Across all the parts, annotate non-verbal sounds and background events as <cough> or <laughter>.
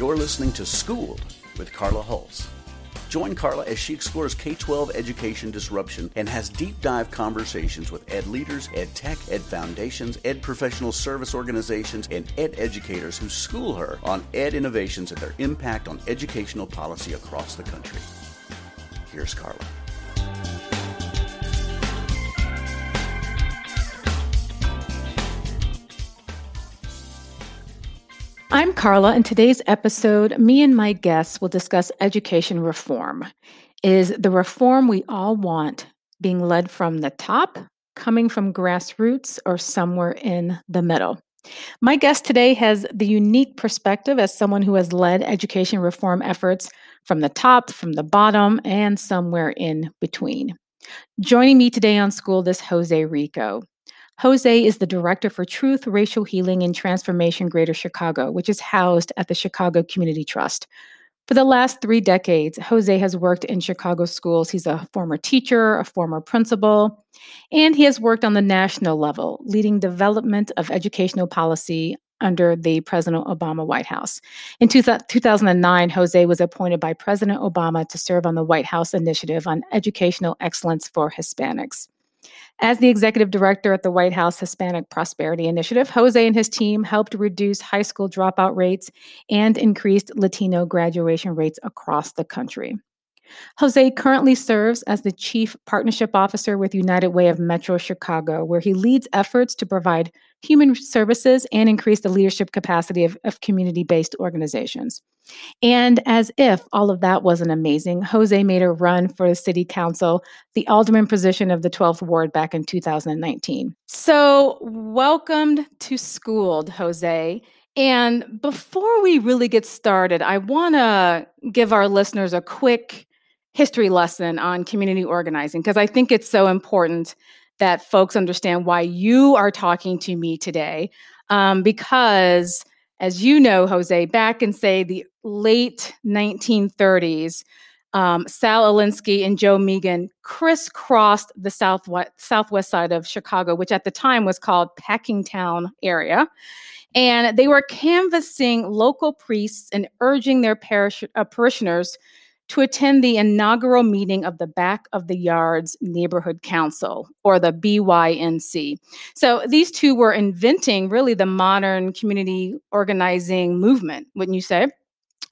You're listening to Schooled with Carla Hulse. Join Carla as she explores K 12 education disruption and has deep dive conversations with ed leaders, ed tech, ed foundations, ed professional service organizations, and ed educators who school her on ed innovations and their impact on educational policy across the country. Here's Carla. I'm Carla. In today's episode, me and my guests will discuss education reform. Is the reform we all want being led from the top, coming from grassroots, or somewhere in the middle? My guest today has the unique perspective as someone who has led education reform efforts from the top, from the bottom, and somewhere in between. Joining me today on Schooled is Jose Rico. Jose is the director for Truth, Racial Healing, and Transformation Greater Chicago, which is housed at the Chicago Community Trust. For the last three decades, Jose has worked in Chicago schools. He's a former teacher, a former principal, and he has worked on the national level, leading development of educational policy under the President Obama White House. In two 2009, Jose was appointed by President Obama to serve on the White House Initiative on Educational Excellence for Hispanics. As the executive director at the White House Hispanic Prosperity Initiative, Jose and his team helped reduce high school dropout rates and increased Latino graduation rates across the country. Jose currently serves as the Chief Partnership Officer with United Way of Metro Chicago, where he leads efforts to provide human services and increase the leadership capacity of, of community based organizations. And as if all of that wasn't amazing, Jose made a run for the city council, the alderman position of the 12th ward back in 2019. So, welcomed to Schooled, Jose. And before we really get started, I want to give our listeners a quick history lesson on community organizing because I think it's so important that folks understand why you are talking to me today. Um, because, as you know, Jose, back in say the late 1930s, um, Saul Alinsky and Joe Meegan crisscrossed the southwest, southwest side of Chicago, which at the time was called Packingtown area. And they were canvassing local priests and urging their parish, uh, parishioners to attend the inaugural meeting of the Back of the Yards Neighborhood Council, or the BYNC. So these two were inventing really the modern community organizing movement, wouldn't you say?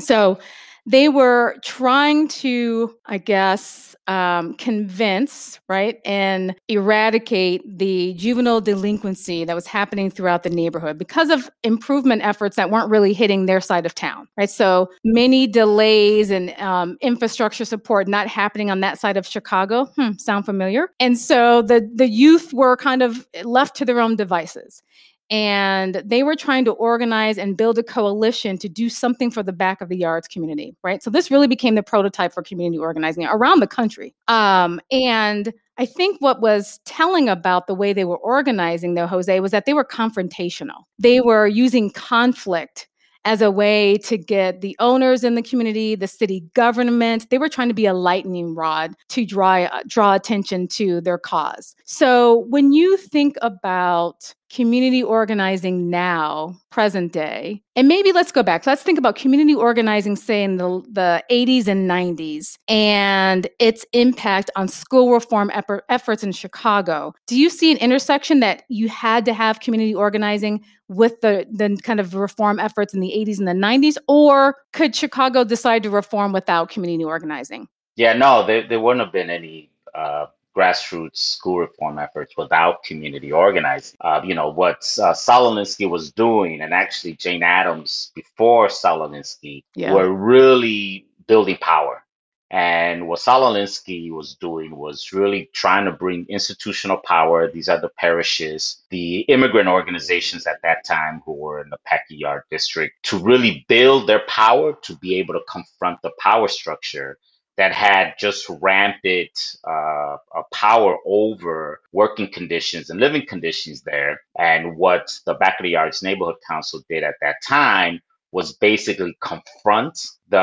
So they were trying to, I guess, um, convince, right, and eradicate the juvenile delinquency that was happening throughout the neighborhood because of improvement efforts that weren't really hitting their side of town, right? So many delays and um, infrastructure support not happening on that side of Chicago. Hmm, sound familiar? And so the the youth were kind of left to their own devices and they were trying to organize and build a coalition to do something for the back of the yards community right so this really became the prototype for community organizing around the country um, and i think what was telling about the way they were organizing though jose was that they were confrontational they were using conflict as a way to get the owners in the community, the city government. They were trying to be a lightning rod to draw draw attention to their cause. So when you think about community organizing now, present day, and maybe let's go back. Let's think about community organizing, say in the, the 80s and 90s, and its impact on school reform efforts in Chicago. Do you see an intersection that you had to have community organizing with the, the kind of reform efforts in the 80s and the 90s, or could Chicago decide to reform without community organizing? Yeah, no, there, there wouldn't have been any uh, grassroots school reform efforts without community organizing. Uh, you know, what uh, Saul was doing, and actually Jane Addams before Saul Alinsky, yeah. were really building power. And what Saul Alinsky was doing was really trying to bring institutional power. These are the parishes, the immigrant organizations at that time who were in the Packy Yard district to really build their power to be able to confront the power structure that had just rampant uh, power over working conditions and living conditions there. And what the Back of the Yards Neighborhood Council did at that time was basically confront the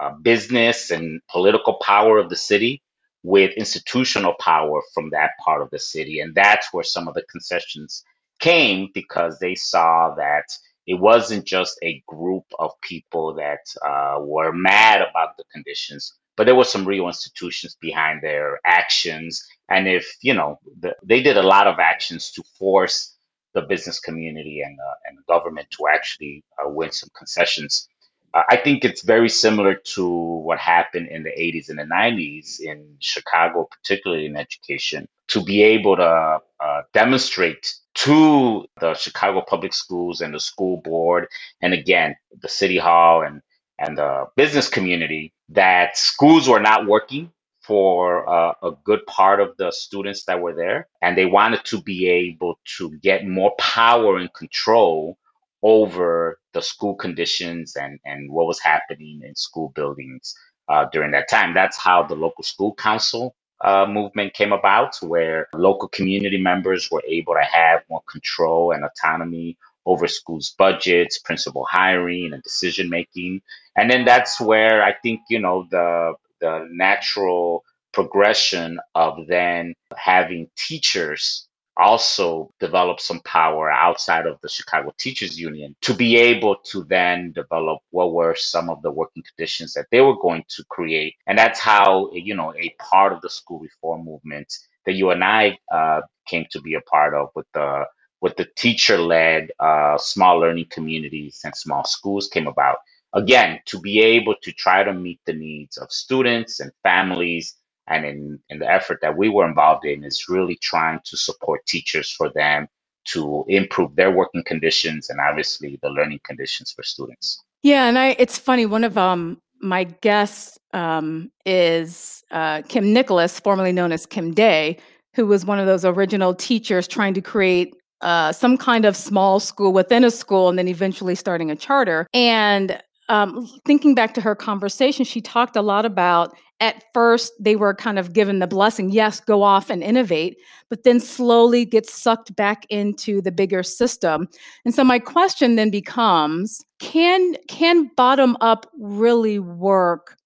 uh, business and political power of the city with institutional power from that part of the city. And that's where some of the concessions came because they saw that it wasn't just a group of people that uh, were mad about the conditions, but there were some real institutions behind their actions. And if, you know, the, they did a lot of actions to force the business community and, uh, and the government to actually uh, win some concessions. Uh, I think it's very similar to what happened in the 80s and the 90s in Chicago, particularly in education, to be able to uh, demonstrate to the Chicago public schools and the school board, and again, the city hall and, and the business community that schools were not working for uh, a good part of the students that were there. And they wanted to be able to get more power and control over the school conditions and, and what was happening in school buildings uh, during that time. That's how the local school council uh, movement came about, where local community members were able to have more control and autonomy over schools' budgets, principal hiring, and decision making. And then that's where I think you know the the natural progression of then having teachers also develop some power outside of the Chicago Teachers Union to be able to then develop what were some of the working conditions that they were going to create. And that's how, you know, a part of the school reform movement that you and I uh, came to be a part of with the with the teacher-led uh, small learning communities and small schools came about. Again, to be able to try to meet the needs of students and families and in, in the effort that we were involved in is really trying to support teachers for them to improve their working conditions and obviously the learning conditions for students. Yeah, and I it's funny, one of um my guests um, is uh, Kim Nicholas, formerly known as Kim Day, who was one of those original teachers trying to create uh, some kind of small school within a school and then eventually starting a charter. And um, thinking back to her conversation, she talked a lot about at first they were kind of given the blessing, yes, go off and innovate, but then slowly get sucked back into the bigger system. And so my question then becomes, can can bottom up really work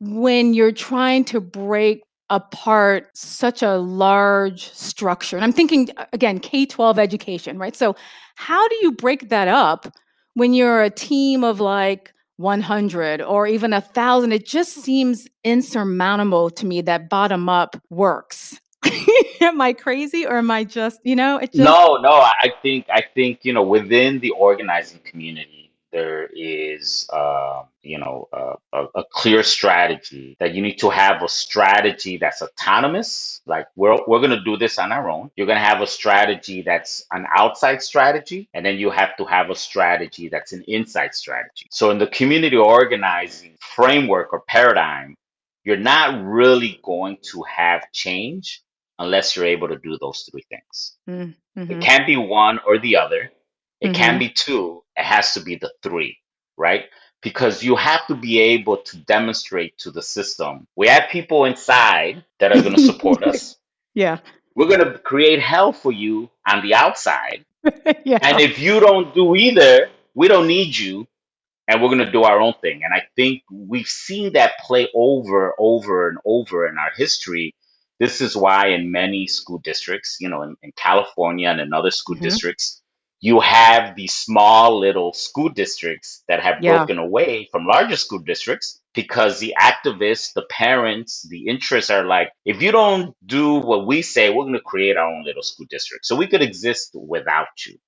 when you're trying to break apart such a large structure? And I'm thinking again, K-12 education, right? So how do you break that up when you're a team of like 100 or even a thousand it just seems insurmountable to me that bottom up works <laughs> am i crazy or am i just you know it just no no i think i think you know within the organizing community there is, uh, you know, uh, a, a, clear strategy that you need to have a strategy that's autonomous. Like we're, we're going to do this on our own. You're going to have a strategy that's an outside strategy. And then you have to have a strategy that's an inside strategy. So in the community organizing framework or paradigm, you're not really going to have change unless you're able to do those three things. Mm-hmm. It can't be one or the other. It mm-hmm. can be two. It has to be the three, right? Because you have to be able to demonstrate to the system we have people inside that are going to support <laughs> us. Yeah. We're going to create hell for you on the outside. <laughs> yeah. And if you don't do either, we don't need you and we're going to do our own thing. And I think we've seen that play over, over, and over in our history. This is why in many school districts, you know, in, in California and in other school mm-hmm. districts, you have these small little school districts that have yeah. broken away from larger school districts because the activists, the parents, the interests are like, if you don't do what we say, we're going to create our own little school district. So we could exist without you.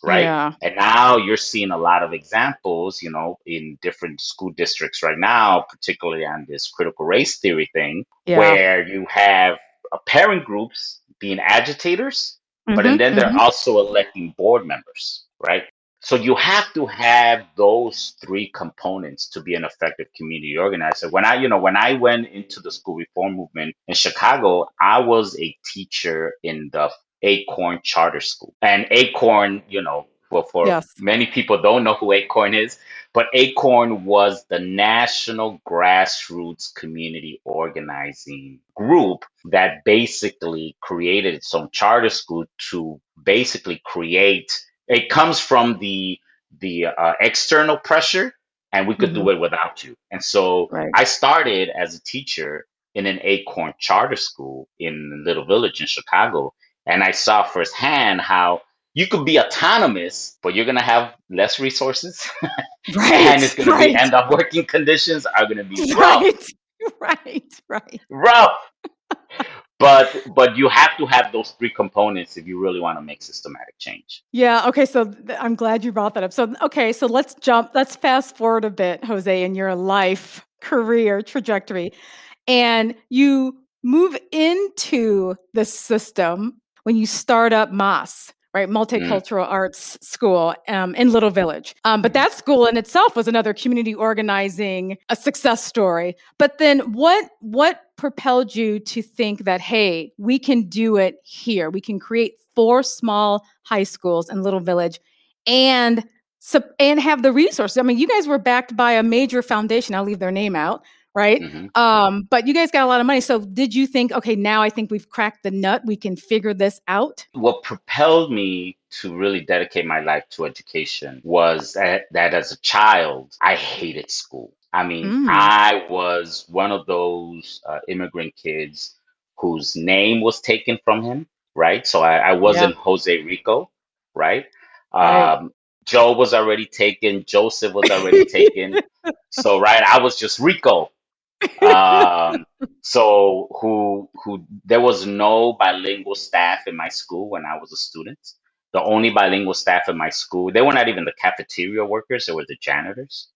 Right. Yeah. And now you're seeing a lot of examples, you know, in different school districts right now, particularly on this critical race theory thing, yeah. where you have uh, parent groups being agitators but and mm-hmm, then they're mm-hmm. also electing board members, right? So you have to have those three components to be an effective community organizer. When I, you know, when I went into the school reform movement in Chicago, I was a teacher in the Acorn Charter School. And Acorn, you know, well, for yes. many people don't know who Acorn is, but Acorn was the national grassroots community organizing group that basically created its own charter school to basically create. It comes from the the uh, external pressure, and we could mm-hmm. do it without you. And so right. I started as a teacher in an Acorn charter school in Little Village in Chicago, and I saw firsthand how you could be autonomous, but you're gonna have less resources, Right, <laughs> and it's gonna be right, and the working conditions are gonna be <laughs> rough, right, <laughs> right, right. rough. But but you have to have those three components if you really want to make systematic change. Yeah, okay, so th- I'm glad you brought that up. So, okay, so let's jump, let's fast forward a bit, Jose, in your life, career trajectory. And you move into the system when you start up MAS, right? Mm, Multicultural Arts School um, in Little Village. Um, but mhm. that school in itself was another community organizing, a success story. But then what what propelled you to think that, hey, we can do it here? We can create four small high schools in Little Village and sup- and have the resources. I mean, you guys were backed by a major foundation. I'll leave their name out, right? Mhm. Um, but you guys got a lot of money. So did you think, okay, now I think we've cracked the nut. We can figure this out? What propelled me to really dedicate my life to education was that, that as a child, I hated school. I mean, Mm, I was one of those uh, immigrant kids whose name was taken from him, right? So I, I wasn't Jose Rico, right? right. Um, Joe was already taken, Joseph was already <laughs> taken. So, right, I was just Rico. Um, so who who there was no bilingual staff in my school when I was a student. The only bilingual staff in my school, they were not even the cafeteria workers, they were the janitors.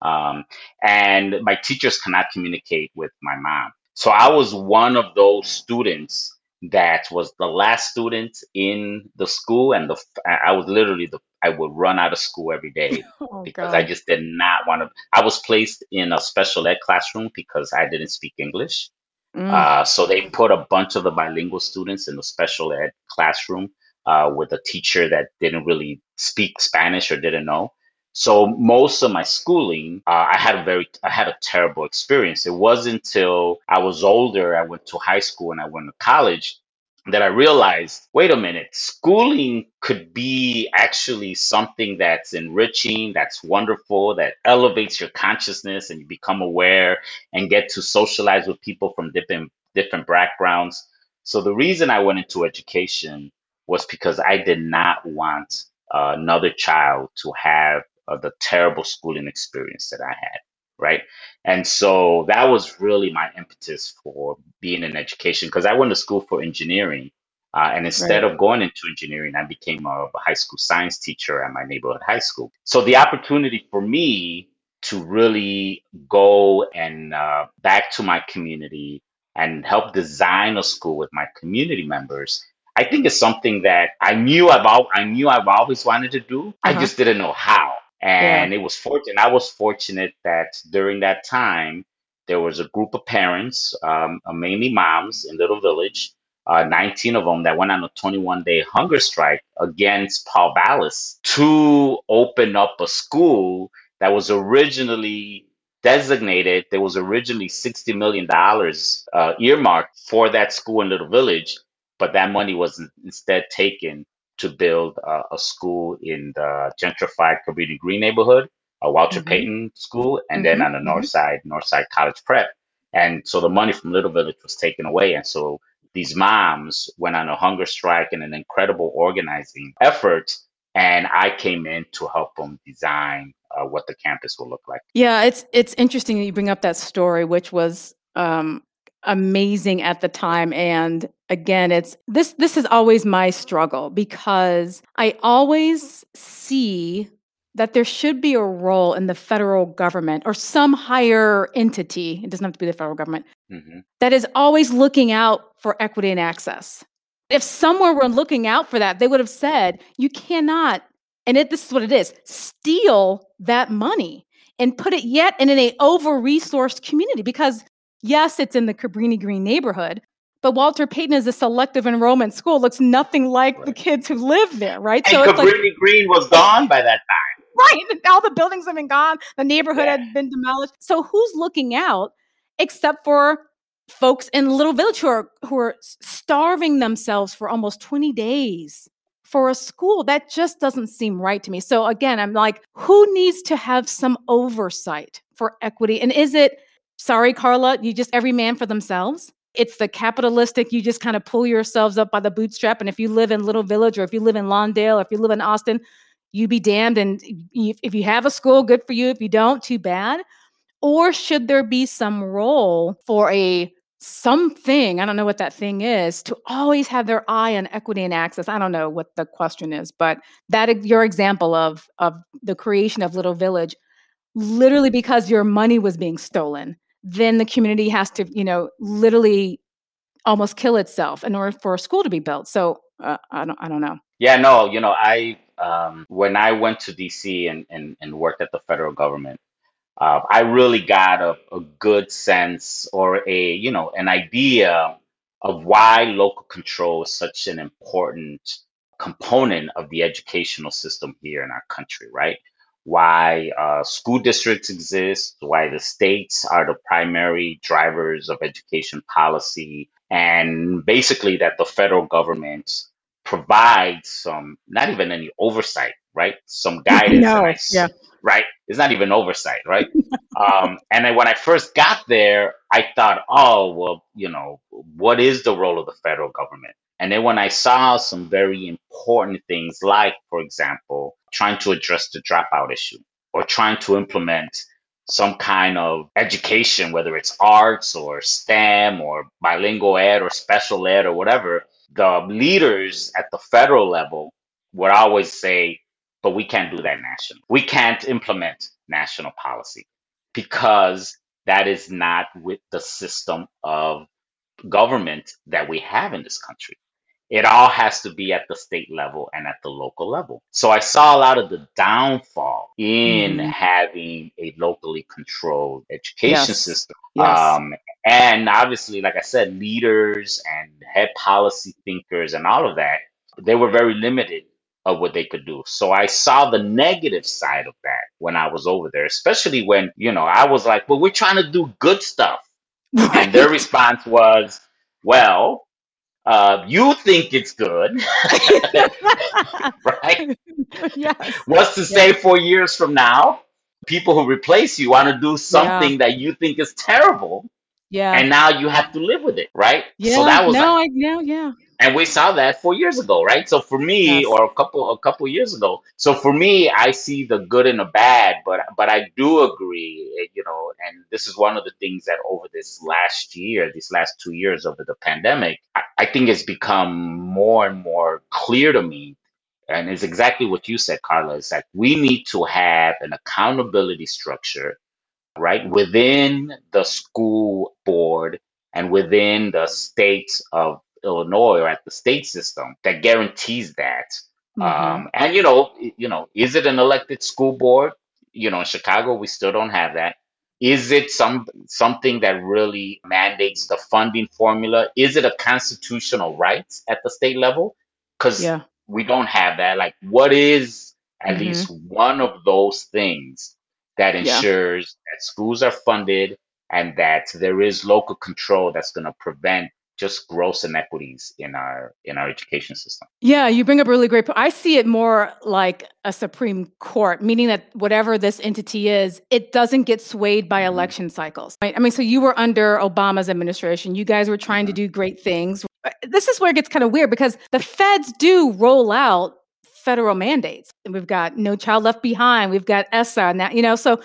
Um, and my teachers cannot communicate with my mom. So I was one of those students that was the last student in the school, and the I I was literally the I would run out of school every day <laughs> oh, because I just did not want to. I was placed in a special ed classroom because I didn't speak English. Mm, Uh, so they put a bunch of the bilingual students in the special ed classroom uh, with a teacher that didn't really speak Spanish or didn't know. So most of my schooling, uh, I had a very, I had a terrible experience. It wasn't until I was older, I went to high school and I went to college that I realized, wait a minute, schooling could be actually something that's enriching, that's wonderful, that elevates your consciousness and you become aware and get to socialize with people from different different backgrounds. So the reason I went into education was because I did not want uh, another child to have uh, the terrible schooling experience that I had, right? And so that was really my impetus for being in education because I went to school for engineering. Uh, and instead right. of going into engineering, I became a high school science teacher at my neighborhood high school. So the opportunity for me to really go and uh, back to my community and help design a school with my community members, I think is something that I knew I've al- I knew I've always wanted to do. I Uh-huh. just didn't know how. Yeah. And it was fortunate. I was fortunate that during that time there was a group of parents, um, uh, mainly moms in Little Village, uh, 19 of them that went on a 21 day hunger strike against Paul Vallas to open up a school that was originally designated. There was originally $60 million uh, earmarked for that school in Little Village, but that money was instead taken to build uh, a school in the gentrified Cabrini Green neighborhood, a Walter Mm-hmm. Payton school, and then Mm-hmm. on the north side, North Side College Prep. And so the money from Little Village was taken away. And so these moms went on a hunger strike and an incredible organizing effort. And I came in to help them design uh, what the campus will look like. Yeah, it's it's interesting that you bring up that story, which was um, amazing at the time. And again, it's this this is always my struggle because I always see that there should be a role in the federal government or some higher entity. It doesn't have to be the federal government hmm that is always looking out for equity and access. If someone were looking out for that, they would have said, you cannot, and it, this is what it is, steal that money and put it yet in an over-resourced community because yes, it's in the Cabrini Green neighborhood, but Walter Payton is a selective enrollment school. Looks nothing like the kids who live there, right? And So it's like, Cabrini Green was gone by that time. right, all the buildings have been gone, the neighborhood Yeah. had been demolished. So who's looking out except for folks in Little Village who are who are starving themselves for almost 20 days for a school? That just doesn't seem right to me. So again, I'm like, who needs to have some oversight for equity? And is it sorry, Carla, you just every man for themselves? it's the capitalistic you just kind of pull yourselves up by the bootstrap and if you live in little village or if you live in lawndale or if you live in austin you be damned and if you have a school good for you. If you don't too bad. Or should there be some role for a something i don't know what that thing is to always have their eye on equity and access? I don't know what the question is but that your example of of the creation of little village literally because your money was being stolen then the community has to you know literally almost kill itself in order for a school to be built so uh, i don't i don't know yeah no you know i um, when i went to dc and, and and worked at the federal government uh, I really got a, a good sense or a, you know, an idea of why local control is such an important component of the educational system here in our country, right? Why uh, school districts exist, why the states are the primary drivers of education policy, and basically that the federal government provides some, not even any oversight, right? Some <laughs> guidance. no, I, yeah right? It's not even oversight, right? um, and then when I first got there, I thought, oh, well, you know, what is the role of the federal government? And then when I saw some very important things, like, for example, trying to address the dropout issue or trying to implement some kind of education, whether it's arts or STEM or bilingual ed or special ed or whatever, the leaders at the federal level would always say, but we can't do that nationally. We can't implement national policy because that is not with the system of government that we have in this country. It all has to be at the state level and at the local level. So I saw a lot of the downfall in mm-hmm. having a locally controlled education yes. system. Yes. Um, and obviously, like I said, leaders and head policy thinkers and all of that, they were very limited of what they could do. So I saw the negative side of that when I was over there, especially when, you know, I was like, well, we're trying to do good stuff. Right. And their <laughs> response was, well, uh, you think it's good, <laughs> right? Yes. What's to say four years from now, people who replace you want to do something yeah. that you think is terrible. Yeah. And now you have to live with it, right? Yeah. So that was no, like, I know, yeah and we saw that four years ago right so for me yes. or a couple a couple years ago so for me i see the good and the bad but but i do agree eh, you know and this is one of the things that over this last year these last two years over the pandemic i, I think it's become more and more clear to me and it's exactly what you said carla is that we need to have an accountability structure right within the school board and within the state of Illinois or at the state system that guarantees that. Mm-hmm. Um, and you know, you know, is it an elected school board? You know, in Chicago, we still don't have that. Is it some something that really mandates the funding formula? Is it a constitutional right at the state level? Because yeah. we don't have that. Like, what is at mm-hmm. least one of those things that ensures yeah. that schools are funded and that there is local control that's going to prevent just gross inequities in our in our education system. Yeah, you bring up a really great point. I see it more like a Supreme Court, meaning that whatever this entity is, it doesn't get swayed by mm-hmm. election cycles. Right? I mean, so you were under Obama's administration. You guys were trying mm-hmm. to do great things. This is where it gets kind of weird because the feds do roll out federal mandates. And we've got No Child Left Behind, we've got ESSA, and that, you know, so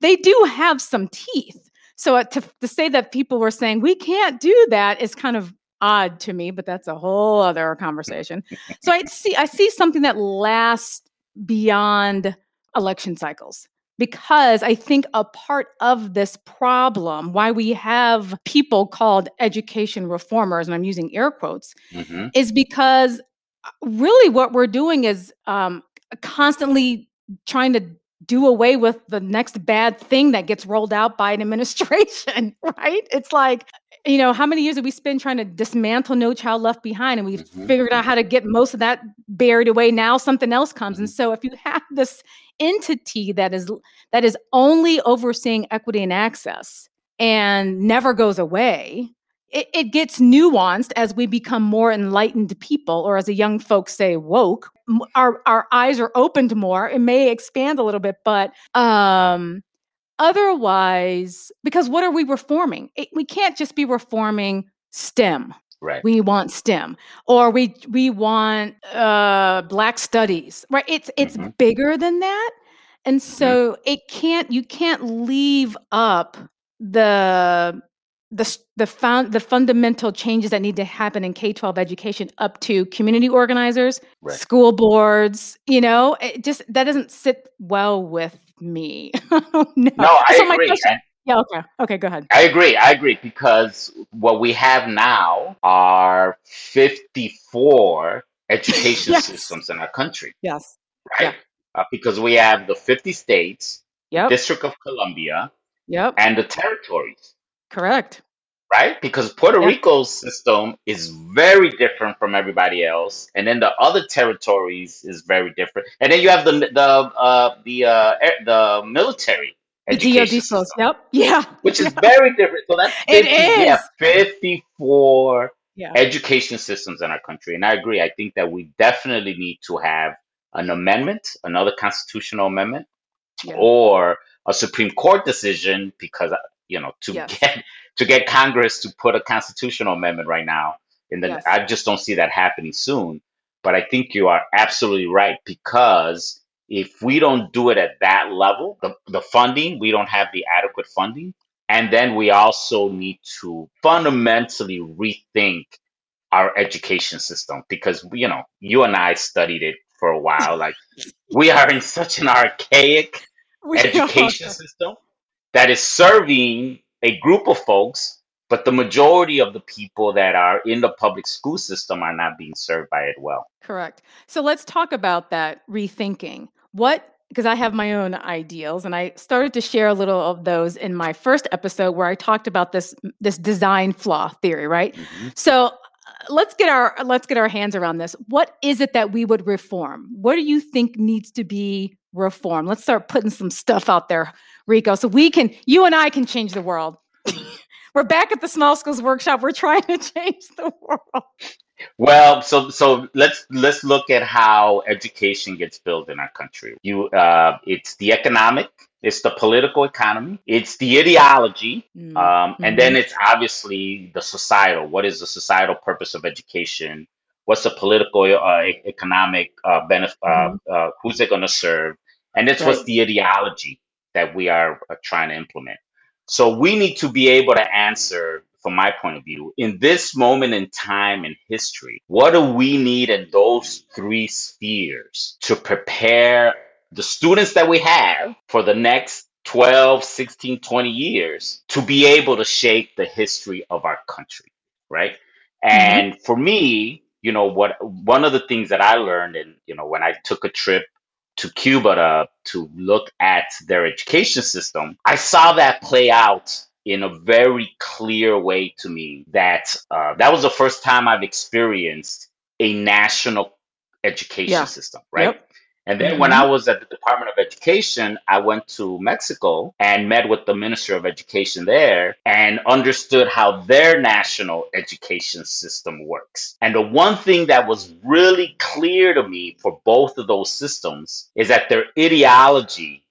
they do have some teeth. So uh, to, to say that people were saying we can't do that is kind of odd to me, but that's a whole other conversation. so I see I see something that lasts beyond election cycles because I think a part of this problem, why we have people called education reformers, and I'm using air quotes, mm-hmm. is because uh, really what we're doing is um, constantly trying to do away with the next bad thing that gets rolled out by an <laughs> administration, right? It's like, you know, how many years have we spent trying to dismantle No Child Left Behind and we've mm-hmm. figured out how to get most of that buried away. Now something else comes. And mm-hmm. so if you have this entity that is that is only overseeing equity and access and never goes away, it, it gets nuanced as we become more enlightened people, or as the young folks say, woke. Our our eyes are opened more. It may expand a little bit, but um, otherwise, because what are we reforming? It, we can't just be reforming STEM. Right. We want STEM, or we we want uh, Black Studies. Right? It's it's Mhm. bigger than that, and Mm-hmm. so it can't. You can't leave up the the the found the fundamental changes that need to happen in K twelve education up to community organizers, Right. school boards. You know, it just that doesn't sit well with me. <laughs> I. No, I so agree. And yeah. Okay. Okay. Go ahead. I agree. I agree because what we have now are 54 education <laughs> Yes. systems in our country, Yes. right? Uh, because we have the 50 states, Yep. District of Columbia, Yep. and the territories, Correct. right? Because Puerto Yeah. Rico's system is very different from everybody else, and then the other territories is very different. And then you have the the uh, the uh, air- the military The DoD system, Yep. <laughs> Yeah. which is Yeah. very different. So that's It 50, we have 54 Yeah. education systems in our country. And I agree. I think that we definitely need to have an amendment, another constitutional amendment, Yeah. or a Supreme Court decision because you know to get to get Congress to put a constitutional amendment right now. And then Yes. I just don't see that happening soon. But I think you are absolutely right because if we don't do it at that level, the, the funding, we don't have the adequate funding. And then we also need to fundamentally rethink our education system because, you know, you and I studied it for a while. Like, we are in such an archaic <laughs> We education are. system that is serving a group of folks, but the majority of the people that are in the public school system are not being served by it well. Correct. So let's talk about that rethinking. What because I have my own ideals and I started to share a little of those in my first episode where I talked about this this design flaw theory, right? So uh, let's get our let's get our hands around this. What is it that we would reform? What do you think needs to be reformed? Let's start putting some stuff out there, Rico, so we can you and I can change the world. <laughs> We're back at the small schools workshop. We're trying to change the world. Well, so so let's let's look at how education gets built in our country. You, uh, it's the economic, it's the political economy, it's the ideology, Mm, um, and then mhm. it's obviously the societal. What is the societal purpose of education? What's the political, uh, economic uh, benefit? Uh, uh, who's it going to serve? And it's what's the ideology that we are uh, trying to implement. So we need to be able to answer, from my point of view, in this moment in time in history, what do we need in those three spheres to prepare the students that we have for the next 12, 16, 20 years to be able to shape the history of our country, right? And for me, you know, what one of the things that I learned and you know, when I took a trip to Cuba to, to look at their education system, I saw that play out in a very clear way to me. That uh, that was the first time I've experienced a national education Yeah. system, right? Yep. And then when mm-hmm. I was at the Department of Education, I went to Mexico and met with the Minister of Education there and understood how their national education system works. And the one thing that was really clear to me for both of those systems is that their ideology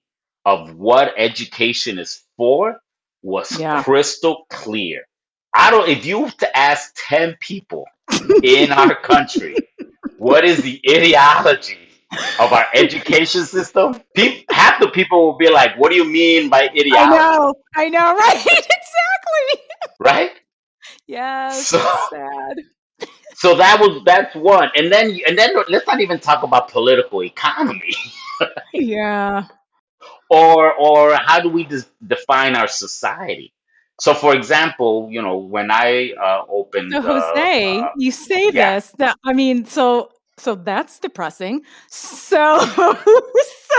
of what education is for was Yeah. crystal clear. I don't, if you were to ask 10 people in our country, <laughs> what is the ideology of our education system? Half the people will be like, "What do you mean by I ideology?" know, I know, <laughs> right? exactly. Right? Yes. So- sad. So that was that's one, and then and then let's not even talk about political economy Yeah. <laughs> or or how do we des- define our society. So, for example, you know, when I uh, opened, So Jose, uh, you say yeah. this. That I mean, so so that's depressing. So <laughs>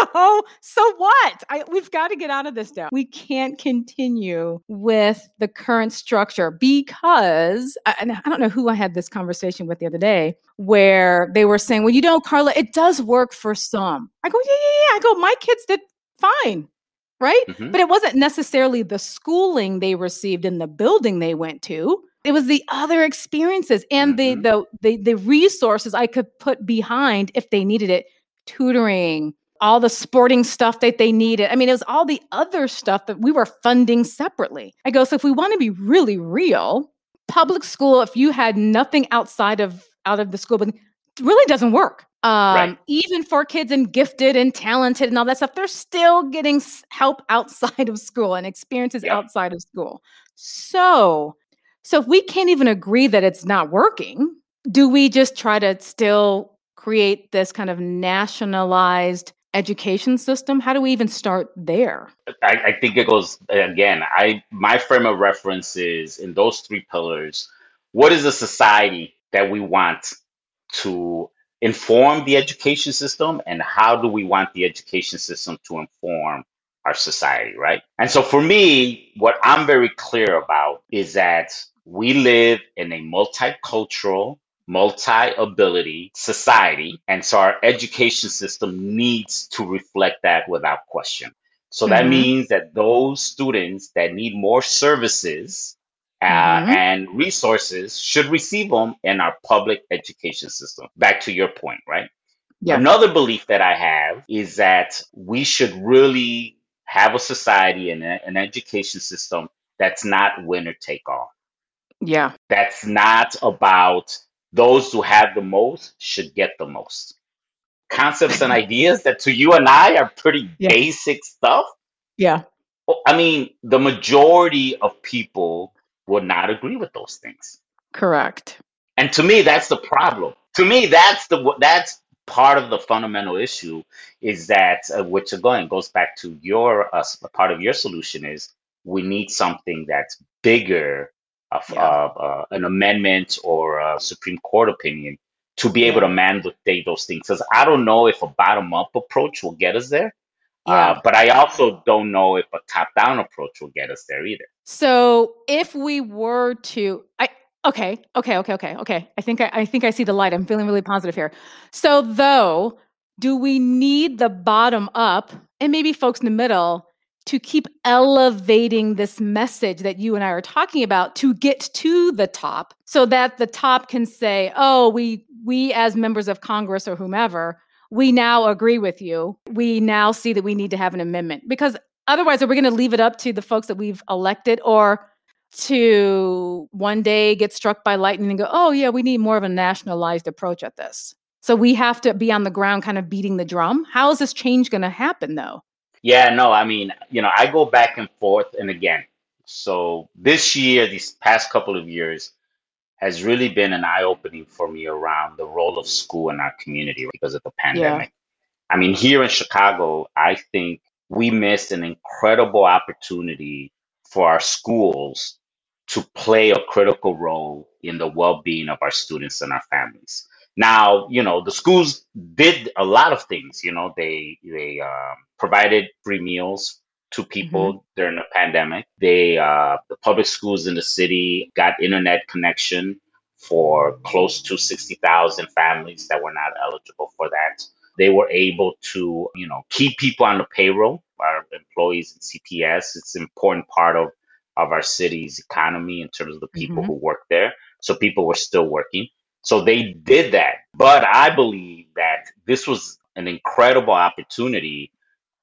so so what? I we've got to get out of this now. We can't continue with the current structure because I- and I don't know who I had this conversation with the other day where they were saying, "Well, you know, Carla, it does work for some." I go, "Yeah, yeah, yeah." I go, "My kids did fine." Right? mhm. But it wasn't necessarily the schooling they received in the building they went to. It was the other experiences and Mhm. the, the the the resources I could put behind if they needed it, tutoring, all the sporting stuff that they needed. I mean, it was all the other stuff that we were funding separately. I go, so if we want to be really real, public school, if you had nothing outside of out of the school, but really doesn't work. Um, right. Even for kids and gifted and talented and all that stuff, they're still getting help <laughs> outside of school and experiences yep. outside of school. So, so if we can't even agree that it's not working, do we just try to still create this kind of nationalized education system? How do we even start there? I, I think it goes again. I my frame of reference is in those three pillars. What is the society that we want to inform the education system and how do we want the education system to inform our society, right? And so for me, what I'm very clear about is that we live in a multicultural, multi ability society. And so our education system needs to reflect that without question. So that mm-hmm. means that those students that need more services uh, mm-hmm. and resources should receive them in our public education system. Back to your point, right? Yeah. Another belief that I have is that we should really have a society and a, an education system that's not winner take all. Yeah. That's not about those who have the most should get the most. Concepts and <laughs> ideas that to you and I are pretty yeah. basic stuff. Yeah. I mean, the majority of people would not agree with those things. Correct. And to me, that's the problem. To me, that's the that's part of the fundamental issue is that uh, which again goes back to your uh, part of your solution is we need something that's bigger of yeah. uh, an amendment or a Supreme Court opinion to be able to mandate those things. Because I don't know if a bottom up approach will get us there. Uh, yeah. Uh, but I also don't know if a top down approach will get us there either. So if we were to, I okay, okay, okay, okay, okay. I think I, I think I see the light. I'm feeling really positive here. So though, do we need the bottom up and maybe folks in the middle to keep elevating this message that you and I are talking about to get to the top so that the top can say, "Oh, we we as members of Congress or whomever we now agree with you. We now see that we need to have an amendment because otherwise, are we going to leave it up to the folks that we've elected or to one day get struck by lightning and go, oh, yeah, we need more of a nationalized approach at this? So we have to be on the ground kind of beating the drum. How is this change going to happen though? Yeah, no, I mean, you know, I go back and forth and again. So this year, these past couple of years, has really been an eye opening for me around the role of school in our community because of the pandemic. Yeah. I mean, here in Chicago, I think we missed an incredible opportunity for our schools to play a critical role in the well being of our students and our families. Now, you know, the schools did a lot of things. You know, they they um, provided free meals to people mm-hmm. during the pandemic. They, uh, the public schools in the city got internet connection for close to 60,000 families that were not eligible for that. They were able to, you know, keep people on the payroll, our employees in CPS. It's an important part of, of our city's economy in terms of the people mm-hmm. who work there. So people were still working. So they did that. But I believe that this was an incredible opportunity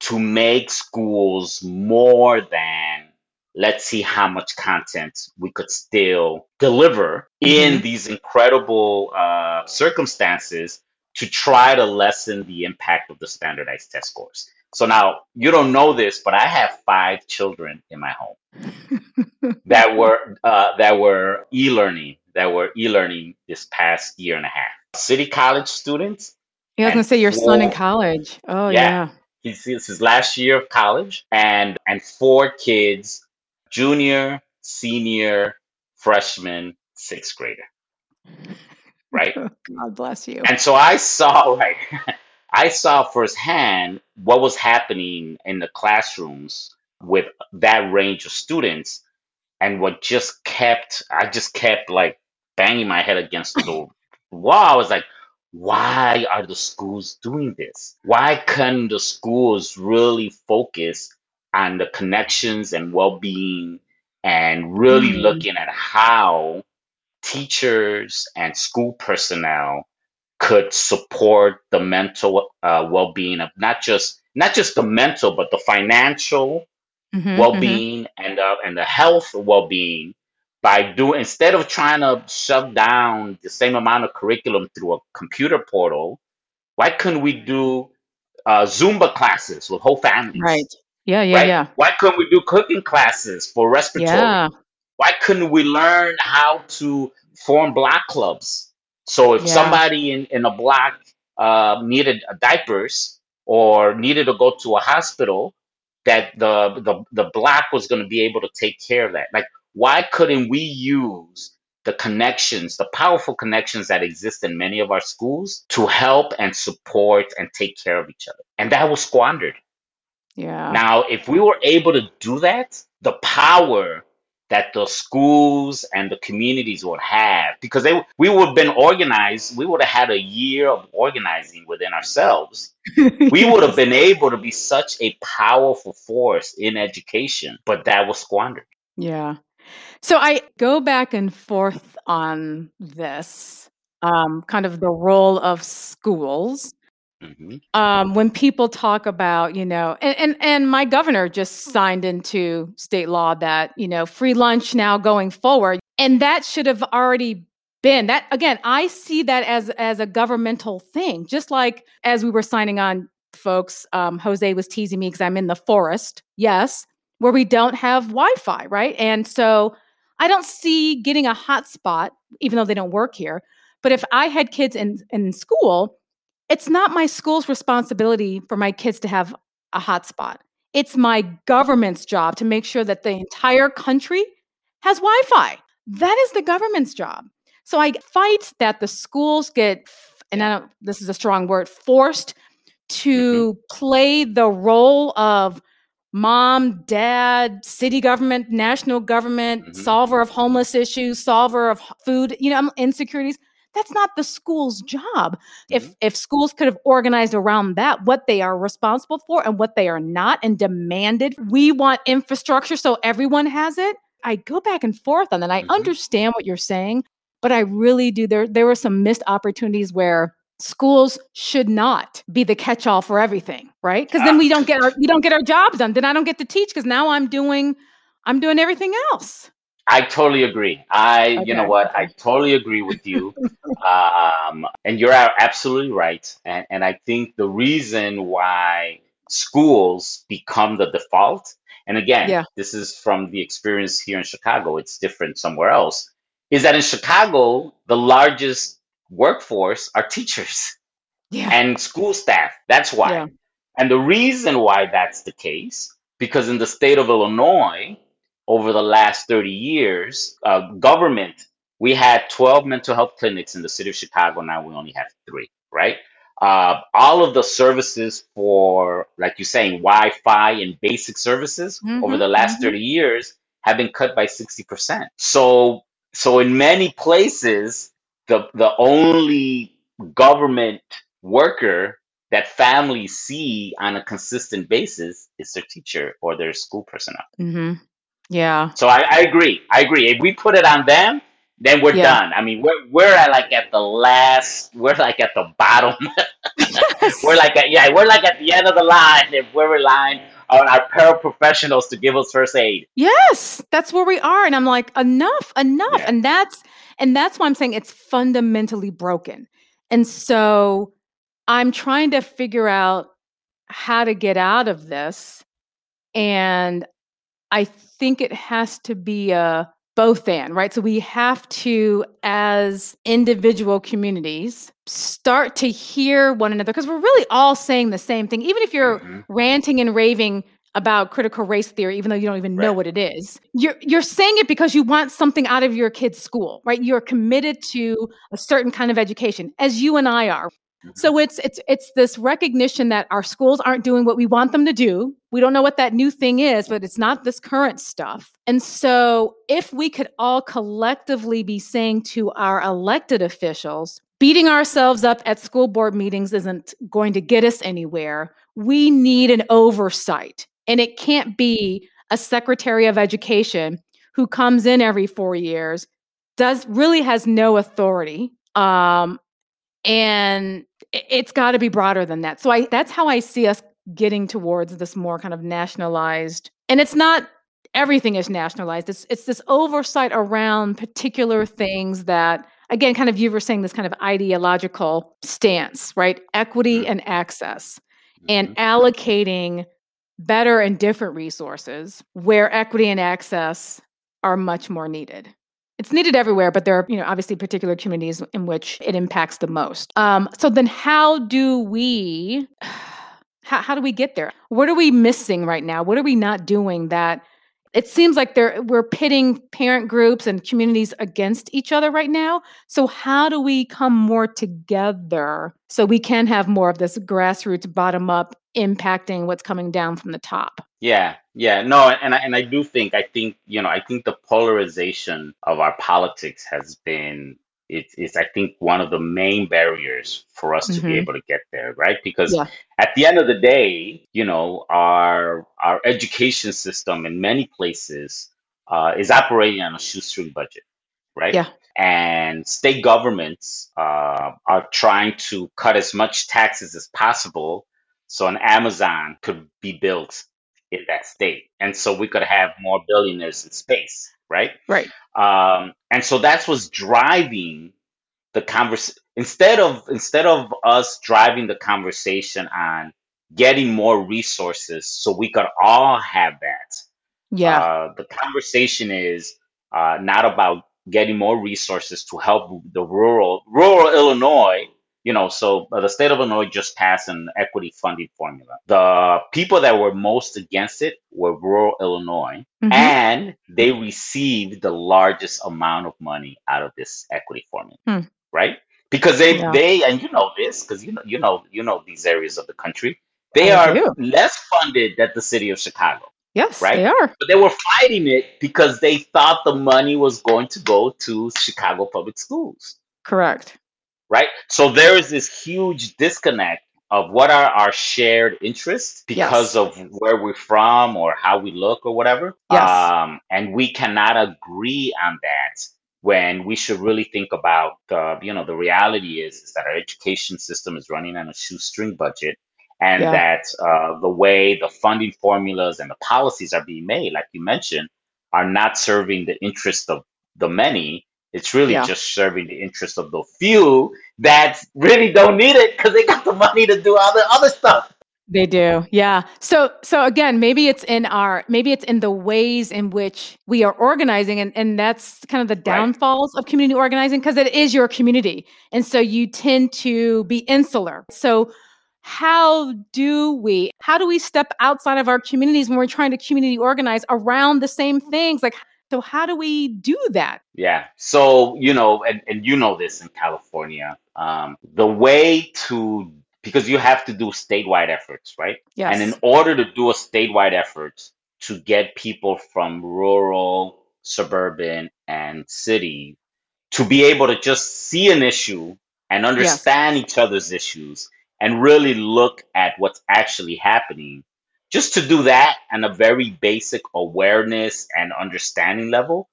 to make schools more than let's see how much content we could still deliver in mm-hmm. these incredible uh, circumstances to try to lessen the impact of the standardized test scores. So now you don't know this, but I have five children in my home <laughs> that were uh, that were e-learning that were e-learning this past year and a half. City college students. Yeah, I was gonna say your four, son in college. Oh yeah. yeah. He's, it's his last year of college, and and four kids, junior, senior, freshman, sixth grader. <laughs> Right. Oh, God bless you. And so I saw <laughs> right. I saw firsthand what was happening in the classrooms with that range of students, and what just kept I just kept like banging my head against the wall. I was like, why are the schools doing this? Why can the schools really focus on the connections and well being and really mm. looking at how teachers and school personnel could support the mental uh, well being of not just not just the mental but the financial mm-hmm, well being mm-hmm. and uh, and the health well being by doing instead of trying to shove down the same amount of curriculum through a computer portal, why couldn't we do uh, Zumba classes with whole families? Right. Yeah, yeah, Right? yeah. Why couldn't we do cooking classes for respiratory? Yeah. Why couldn't we learn how to form block clubs? So if Yeah. somebody in, in a block uh, needed diapers or needed to go to a hospital, that the the, the block was going to be able to take care of that. Like, why couldn't we use the connections, the powerful connections that exist in many of our schools to help and support and take care of each other? And that was squandered. Yeah. Now, if we were able to do that, the power that the schools and the communities would have, because they we would have been organized, we would have had a year of organizing within ourselves. <laughs> We would have been able to be such a powerful force in education, but that was squandered. Yeah. So I go back and forth on this, um, kind of the role of schools. Hmm Um, when people talk about, you know, and, and and my governor just signed into state law that, you know, free lunch now going forward. And that should have already been that again, I see that as as a governmental thing. Just like as we were signing on, folks, um, Jose was teasing me because I'm in the forest. Yes, where we don't have Wi-Fi, right? And so I don't see getting a hotspot, even though they don't work here. But if I had kids in in school, it's not my school's responsibility for my kids to have a hotspot. It's my government's job to make sure that the entire country has Wi Fi. That is the government's job. So I fight that the schools get, and I don't, this is a strong word, forced to play the role of mom, dad, city government, national government, Mhm. solver of homeless issues, solver of food, you know, insecurities. That's not the school's job. If if schools could have organized around that, what they are responsible for and what they are not, and demanded, we want infrastructure so everyone has it. I go back and forth on that. I Mhm. understand what you're saying, but I really do. There there were some missed opportunities where schools should not be the catch-all for everything, right? Because then we don't get our we don't get our jobs done. Then I don't get to teach because now I'm doing I'm doing everything else. I totally agree. I, you know what? I totally agree with you. <laughs> um, and you're absolutely right. And, and I think the reason why schools become the default, and again, Yeah. this is from the experience here in Chicago, it's different somewhere else, is that in Chicago, the largest workforce are teachers Yeah. and school staff. That's why. Yeah. And the reason why that's the case, because in the state of Illinois, over the last 30 years, uh, government, we had 12 mental health clinics in the city of Chicago. Now we only have three, right? Uh, all of the services for, like you're saying, Wi Fi and basic services over Mhm, the last mhm. 30 years have been cut by 60%. So, so in many places, the, the only government worker that families see on a consistent basis is their teacher or their school personnel. hmm Yeah. So I, I agree. I agree. If we put it on them, then we're Yeah. done. I mean, we're we're at like at the last. We're like at the bottom. <laughs> we're like at, yeah, we're like at the end of the line if we're relying on our paraprofessionals to give us first aid. Yes, that's where we are. And I'm like, enough, enough. Yeah. And that's and that's why I'm saying it's fundamentally broken. And so I'm trying to figure out how to get out of this. And I think it has to be a both and, right? So we have to, as individual communities, start to hear one another because we're really all saying the same thing. Even if you're Mhm. ranting and raving about critical race theory, even though you don't even know what it is, you're you're saying it because you want something out of your kid's school, right? You're committed to a certain kind of education, as you and I are. So it's it's it's this recognition that our schools aren't doing what we want them to do. We don't know what that new thing is, but it's not this current stuff. And so if we could all collectively be saying to our elected officials, beating ourselves up at school board meetings isn't going to get us anywhere. We need an oversight. And it can't be a secretary of education who comes in every 4 years does really has no authority um, and it's got to be broader than that so i that's how i see us getting towards this more kind of nationalized and it's not everything is nationalized. It's it's this oversight around particular things that again, kind of you were saying this kind of ideological stance, right? Equity mm-hmm. and access and mm-hmm. allocating better and different resources where equity and access are much more needed. It's needed everywhere, but there are, you know, obviously particular communities in which it impacts the most. Um, so then, how do we, <sighs> how, how do we get there? What are we missing right now? What are we not doing that it seems like they're we're pitting parent groups and communities against each other right now. So how do we come more together so we can have more of this grassroots bottom up impacting what's coming down from the top? Yeah yeah no and I, and I do think i think you know i think the polarization of our politics has been it's, it's I think one of the main barriers for us to be mm-hmm. able to get there, right? Because Yeah. at the end of the day, you know, our our education system in many places uh, is operating on a shoestring budget, right? Yeah. And state governments uh, are trying to cut as much taxes as possible so an Amazon could be built in that state, and so we could have more billionaires in space, right? Right. Um, and so that's what's driving the convers instead of instead of us driving the conversation on getting more resources so we could all have that. Yeah. Uh, the conversation is uh, not about getting more resources to help the rural rural Illinois you know, so uh, the state of Illinois just passed an equity funding formula. The people that were most against it were rural Illinois, mm-hmm. and they received the largest amount of money out of this equity formula, mm. right? Because they yeah. they and you know this because you know you know you know these areas of the country they I are do. less funded than the city of Chicago. Yes, right. They are, but they were fighting it because they thought the money was going to go to Chicago public schools. Correct right? So there is this huge disconnect of what are our shared interests because yes. of where we're from or how we look or whatever. Yes. Um, and we cannot agree on that when we should really think about the, you know, the reality is, is that our education system is running on a shoestring budget and yeah. that uh, the way the funding formulas and the policies are being made, like you mentioned, are not serving the interest of the many it's really Yeah. just serving the interest of the few that really don't need it because they got the money to do all the other stuff. They do. Yeah. So so again, maybe it's in our maybe it's in the ways in which we are organizing and and that's kind of the Right. downfalls of community organizing because it is your community. And so you tend to be insular. So how do we how do we step outside of our communities when we're trying to community organize around the same things? Like so how do we do that? Yeah. So, you know, and, and you know this in California, um, the way to, because you have to do statewide efforts, right? Yes. And in order to do a statewide effort to get people from rural, suburban, and city to be able to just see an issue and Yes. understand each other's issues and really look at what's actually happening just to do that and a very basic awareness and understanding level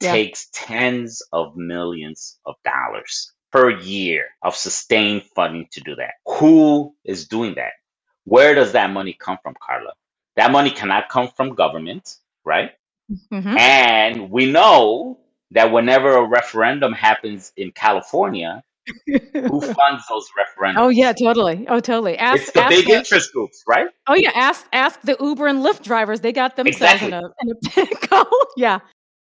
Yeah. takes tens of millions of dollars per year of sustained funding to do that. Who is doing that? Where does that money come from, Carla? That money cannot come from government, right? hmm And we know that whenever a referendum happens in California, who <laughs> funds those referendums? Oh yeah, totally. Oh totally. Ask, it's the ask big the, interest groups, right? Oh yeah, ask ask the Uber and Lyft drivers. They got themselves exactly. in a in a pickle. <laughs> yeah.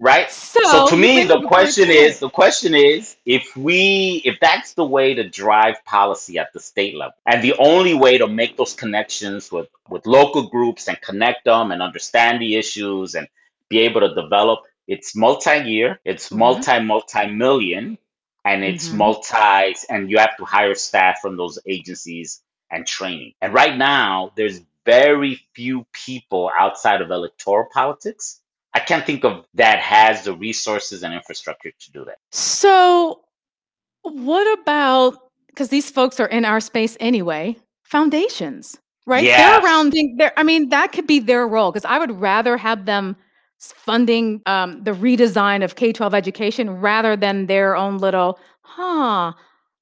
Right. So, so to me, the question is the question is if we if that's the way to drive policy at the state level, and the only way to make those connections with with local groups and connect them and understand the issues and be able to develop it's multi-year, it's mm-hmm. multi multi million and it's mm-hmm. multi and you have to hire staff from those agencies and training. And right now, there's very few people outside of electoral politics. I can't think of that has the resources and infrastructure to do that. So, what about because these folks are in our space anyway? Foundations, right? Yes. They're around. They're, I mean, that could be their role because I would rather have them funding um, the redesign of K 12 education rather than their own little, huh,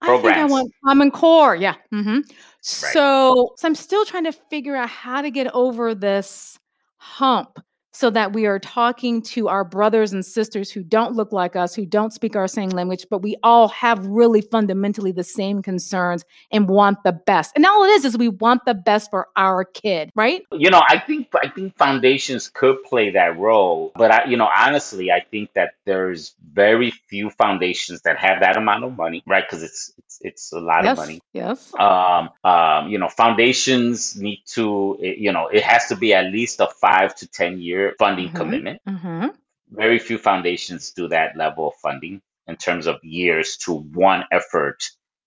I think I want Common Core. Yeah. hmm Right. So, so I'm still trying to figure out how to get over this hump so that we are talking to our brothers and sisters who don't look like us, who don't speak our same language, but we all have really fundamentally the same concerns and want the best. And all it is is we want the best for our kid, right? You know, I think I think foundations could play that role, but I, you know, honestly, I think that there's very few foundations that have that amount of money, right? Because it's it's it's a lot Yes. of money. Yes. Um, um, you know, foundations need to, you know, it has to be at least a five to ten year funding Mhm. commitment. Mm-hmm. Very few foundations do that level of funding in terms of years to one effort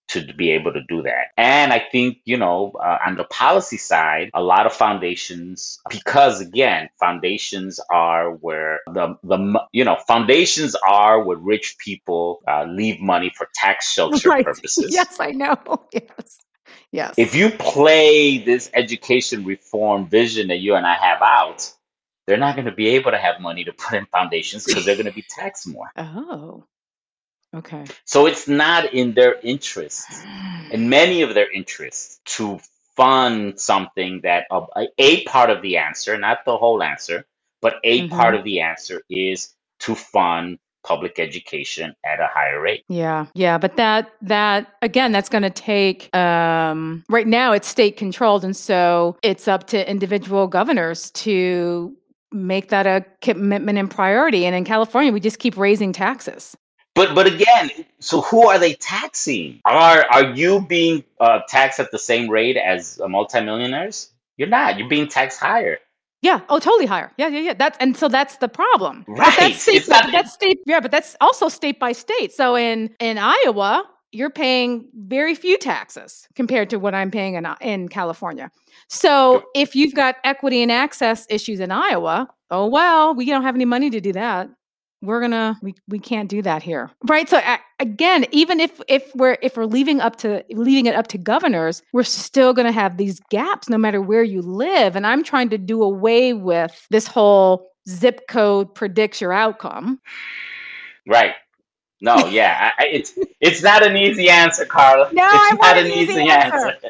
to be able to do that. And I think, you know, uh, on the policy side, a lot of foundations, because again, foundations are where the, the, you know, foundations are where rich people uh, leave money for tax shelter <laughs> Right. purposes. Yes, I know. <laughs> Yes. Yes. If you play this education reform vision that you and I have out, they're not going to be able to have money to put in foundations because they're going to be taxed more. <laughs> oh. Okay. So it's not in their interest, in <sighs> many of their interests, to fund something that uh, a, part of the answer, not the whole answer, but a part Mhm. of the answer is to fund public education at a higher rate. Yeah, yeah, but that that again, that's going to take. Um, right now, it's state controlled, and so it's up to individual governors to make that a commitment and priority. And in California, we just keep raising taxes. But but again, so who are they taxing? Are are you being uh, taxed at the same rate as uh, multimillionaires? You're not. You're being taxed higher. Yeah. Oh, totally higher. Yeah, yeah, yeah. That's and so that's the problem. But Right. that's state. Not- that's state. Yeah, but that's also state by state. So in in Iowa, you're paying very few taxes compared to what I'm paying in uh, in California. So if you've got equity and access issues in Iowa, oh well, we don't have any money to do that. We're gonna we, we can't do that here, right? So a- again, even if if we're if we're leaving up to leaving it up to governors, we're still gonna have these gaps no matter where you live. And I'm trying to do away with this whole zip code predicts your outcome. Right. No, yeah, I, it's it's not an easy answer, Carla. No, it's I not an an easy easy answer. answer.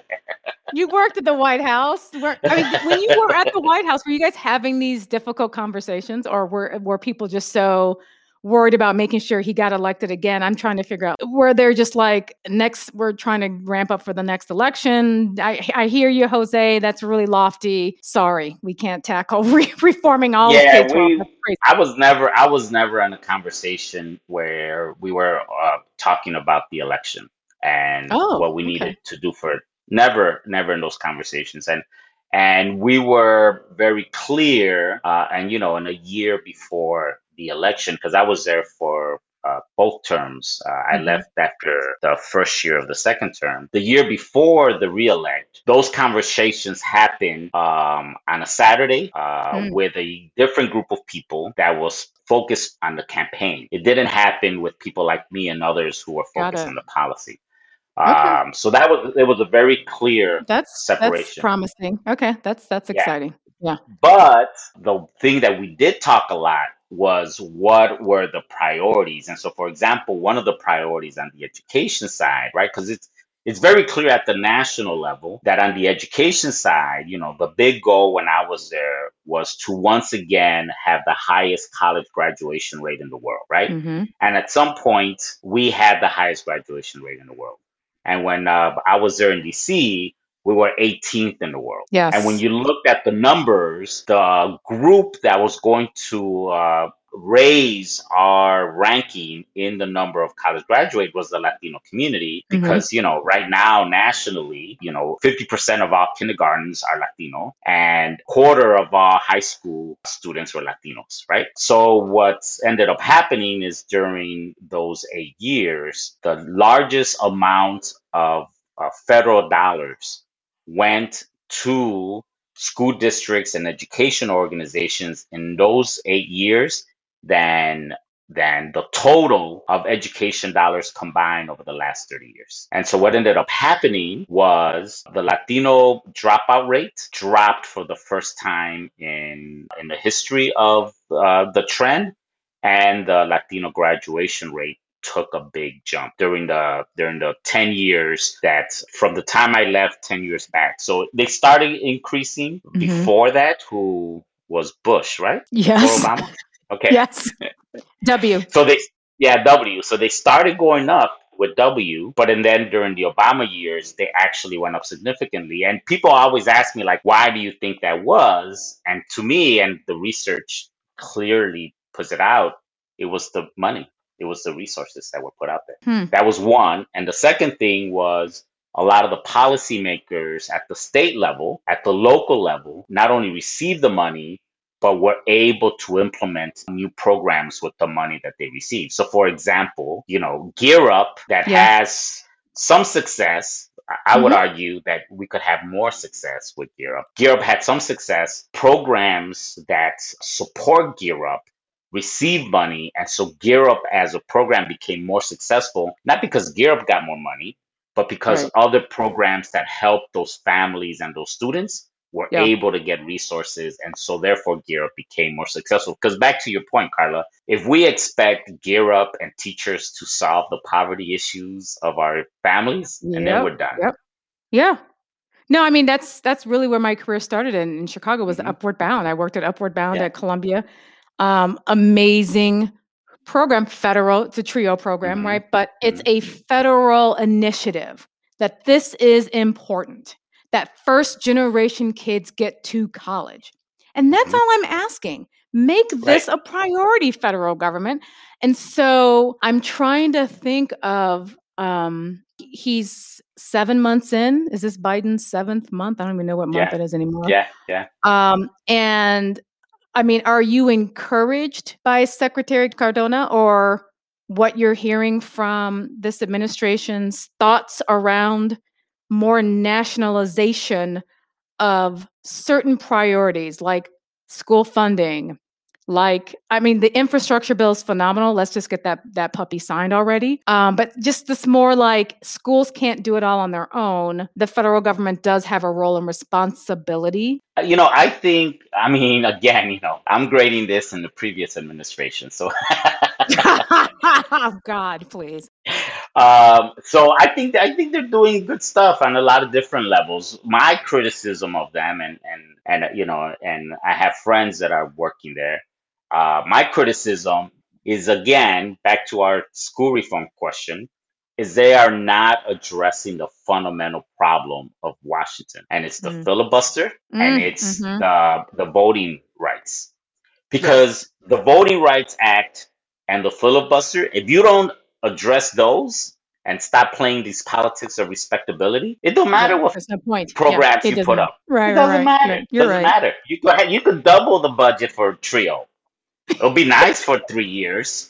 You worked at the White House. Were, I mean, when you were at the White House, were you guys having these difficult conversations, or were were people just so worried about making sure he got elected again? I'm trying to figure out. where they're just like next? We're trying to ramp up for the next election. I I hear you, Jose. That's really lofty. Sorry, we can't tackle <laughs> re- reforming all Yeah, of K-12. we- I was never I was never in a conversation where we were uh, talking about the election and Oh, what we okay. needed to do for it. Never, never in those conversations, and and we were very clear. Uh, and you know, in a year before the election, because I was there for uh, both terms. Uh, I Mhm. left after the first year of the second term. The year before the reelect, those conversations happened um, on a Saturday uh, Mm. with a different group of people that was focused on the campaign. It didn't happen with people like me and others who were focused on the policy. Okay. Um, so that was it was a very clear That's that's separation. promising. Okay, that's that's Yeah. exciting. Yeah. But the thing that we did talk a lot was what were the priorities. And so, for example, one of the priorities on the education side, right? Because it's it's very clear at the national level that on the education side, you know, the big goal when I was there was to once again have the highest college graduation rate in the world, right? hmm And at some point, we had the highest graduation rate in the world. And when uh, I was there in DC, we were 18th in the world. Yes. And when you looked at the numbers, the group that was going to uh, raise our ranking in the number of college graduate was the Latino community Mhm. because, you know, right now nationally, you know, 50% of our kindergartens are Latino and quarter of our high school students were Latinos, right? So what's ended up happening is during those eight years, the largest amount of uh, federal dollars went to school districts and education organizations in those eight years than than the total of education dollars combined over the last 30 years. And so what ended up happening was the Latino dropout rate dropped for the first time in in the history of uh, the trend and the Latino graduation rate took a big jump during the during the 10 years that from the time I left 10 years back. So they started increasing Mhm. before that who was Bush, right? Yes. Obama? Okay. <laughs> Yes. W. So they, yeah, W. So they started going up with W, but and then during the Obama years, they actually went up significantly. And people always ask me, like, why do you think that was? And to me, and the research clearly puts it out, it was the money, it was the resources that were put out there. Hmm. That was one. And the second thing was a lot of the policymakers at the state level, at the local level, not only received the money, but were able to implement new programs with the money that they received. So, for example, you know, Gear Up that Yeah. has some success. I I would argue that we could have more success with Gear Up. Gear Up had some success. Programs that support Gear Up receive money. And so Gear Up as a program became more successful, not because Gear Up got more money, but because Right. other programs that helped those families and those students were Yeah. able to get resources. And so therefore Gear Up became more successful. Because back to your point, Carla, if we expect Gear Up and teachers to solve the poverty issues of our families, and then Yep. we're done. Yep. Yeah. No, I mean that's that's really where my career started in, in Chicago was Mhm. Upward Bound. I worked at Upward Bound Yeah. at Columbia. Um, amazing program, federal, it's a trio program, Mhm. right? But it's a Mhm. federal initiative that this is important. That first generation kids get to college. And that's Mhm. all I'm asking. Make this a priority, federal government. And so I'm trying to think of um he's seven months in. Is this Biden's seventh month? I don't even know what month Yeah. it is anymore. Yeah, yeah. Um, and I mean, are you encouraged by Secretary Cardona or what you're hearing from this administration's thoughts around more nationalization of certain priorities like school funding? Like, I mean, the infrastructure bill is phenomenal. Let's just get that that puppy signed already. Um, but just this more like schools can't do it all on their own. The federal government does have a role and responsibility Uh, You know, I think, I mean, again, you know, I'm grading this in the previous administration. So, oh <laughs> God, please. um, so I think I think they're doing good stuff on a lot of different levels. My criticism of them, and and and you know, and I have friends that are working there. Uh, my criticism is again back to our school reform question: is they are not addressing the fundamental problem of Washington, and it's the Mm. filibuster and Mm, it's mhm. the the voting rights because the Voting Rights Act and the filibuster, if you don't address those and stop playing these politics of respectability, it don't matter Yeah, what no point. Programs it you put up. Right, It doesn't right. matter. You're, It doesn't right. matter. You go ahead, you could double the budget for Trio. It'll be nice for three years.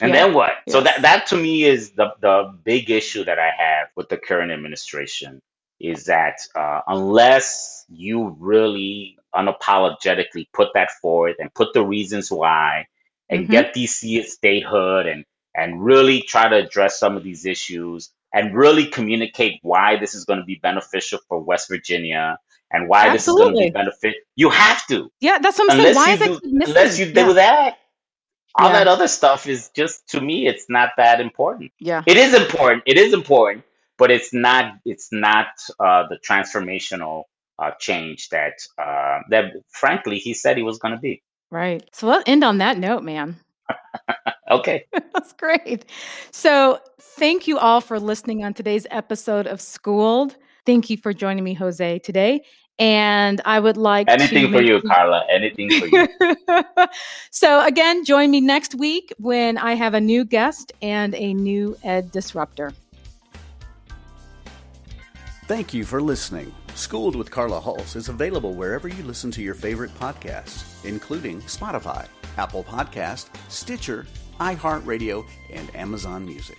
And Yeah. then what? So Yes. that that to me is the the big issue that I have with the current administration is that uh, unless you really unapologetically put that forth and put the reasons why and Mhm. get DC statehood and and really try to address some of these issues and really communicate why this is going to be beneficial for West Virginia and why this is going to be Absolutely. benefit. You have to Yeah, that's what I'm saying. Why is do keep missing? unless you do Yeah, that all yeah, that other stuff is just to me it's not that important yeah. it is important it is important but it's not it's not uh, the transformational uh, change that uh, that frankly he said he was going to be Right. So let's end on that note, man. <laughs> okay <laughs> That's great. So, thank you all for listening on today's episode of Schooled. Thank you for joining me, Jose, today. And I would like anything to for you carla anything for you <laughs> so, again, join me next week when I have a new guest and a new Ed Disruptor. Thank you for listening. Schooled with Carla Hulse is available wherever you listen to your favorite podcasts, including Spotify, Apple Podcast, Stitcher, iHeartRadio, and Amazon Music.